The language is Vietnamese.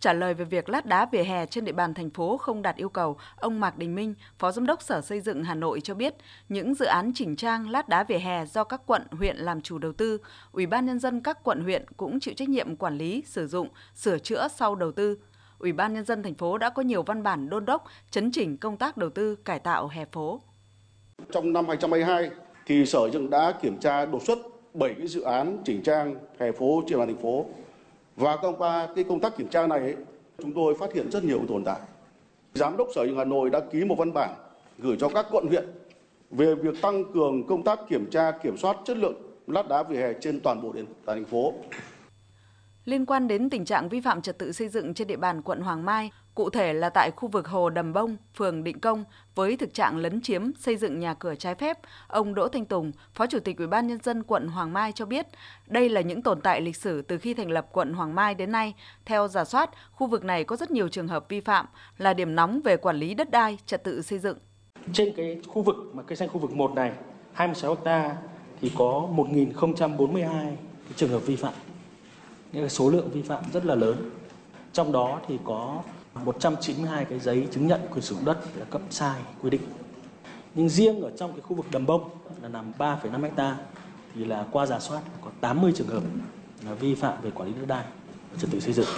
Trả lời về việc lát đá vỉa hè trên địa bàn thành phố không đạt yêu cầu, ông Mạc Đình Minh, Phó Giám đốc Sở Xây dựng Hà Nội cho biết, những dự án chỉnh trang lát đá vỉa hè do các quận, huyện làm chủ đầu tư, Ủy ban nhân dân các quận huyện cũng chịu trách nhiệm quản lý, sử dụng, sửa chữa sau đầu tư. Ủy ban nhân dân thành phố đã có nhiều văn bản đôn đốc chấn chỉnh công tác đầu tư cải tạo hè phố. Trong năm 2022 thì Sở dựng đã kiểm tra đột xuất 7 cái dự án chỉnh trang hè phố trên địa bàn thành phố và thông qua cái công tác kiểm tra này ấy, chúng tôi phát hiện rất nhiều tồn tại. Giám đốc Sở Hà Nội đã ký một văn bản gửi cho các quận huyện về việc tăng cường công tác kiểm tra kiểm soát chất lượng lát đá vỉa hè trên toàn bộ địa thành phố. Liên quan đến tình trạng vi phạm trật tự xây dựng trên địa bàn quận Hoàng Mai, cụ thể là tại khu vực Hồ Đầm Bông, phường Định Công với thực trạng lấn chiếm xây dựng nhà cửa trái phép, ông Đỗ Thanh Tùng, Phó Chủ tịch Ủy ban nhân dân quận Hoàng Mai cho biết, đây là những tồn tại lịch sử từ khi thành lập quận Hoàng Mai đến nay. Theo giả soát, khu vực này có rất nhiều trường hợp vi phạm, là điểm nóng về quản lý đất đai, trật tự xây dựng. Trên cái khu vực mà cây xanh khu vực 1 này, 26 ha thì có 1042 trường hợp vi phạm. Những số lượng vi phạm rất là lớn. Trong đó thì có 192 cái giấy chứng nhận quyền sử dụng đất là cấp sai quy định. Nhưng riêng ở trong cái khu vực đầm bông là nằm 3,5 hecta thì là qua giả soát có 80 trường hợp là vi phạm về quản lý đất đai và trật tự xây dựng.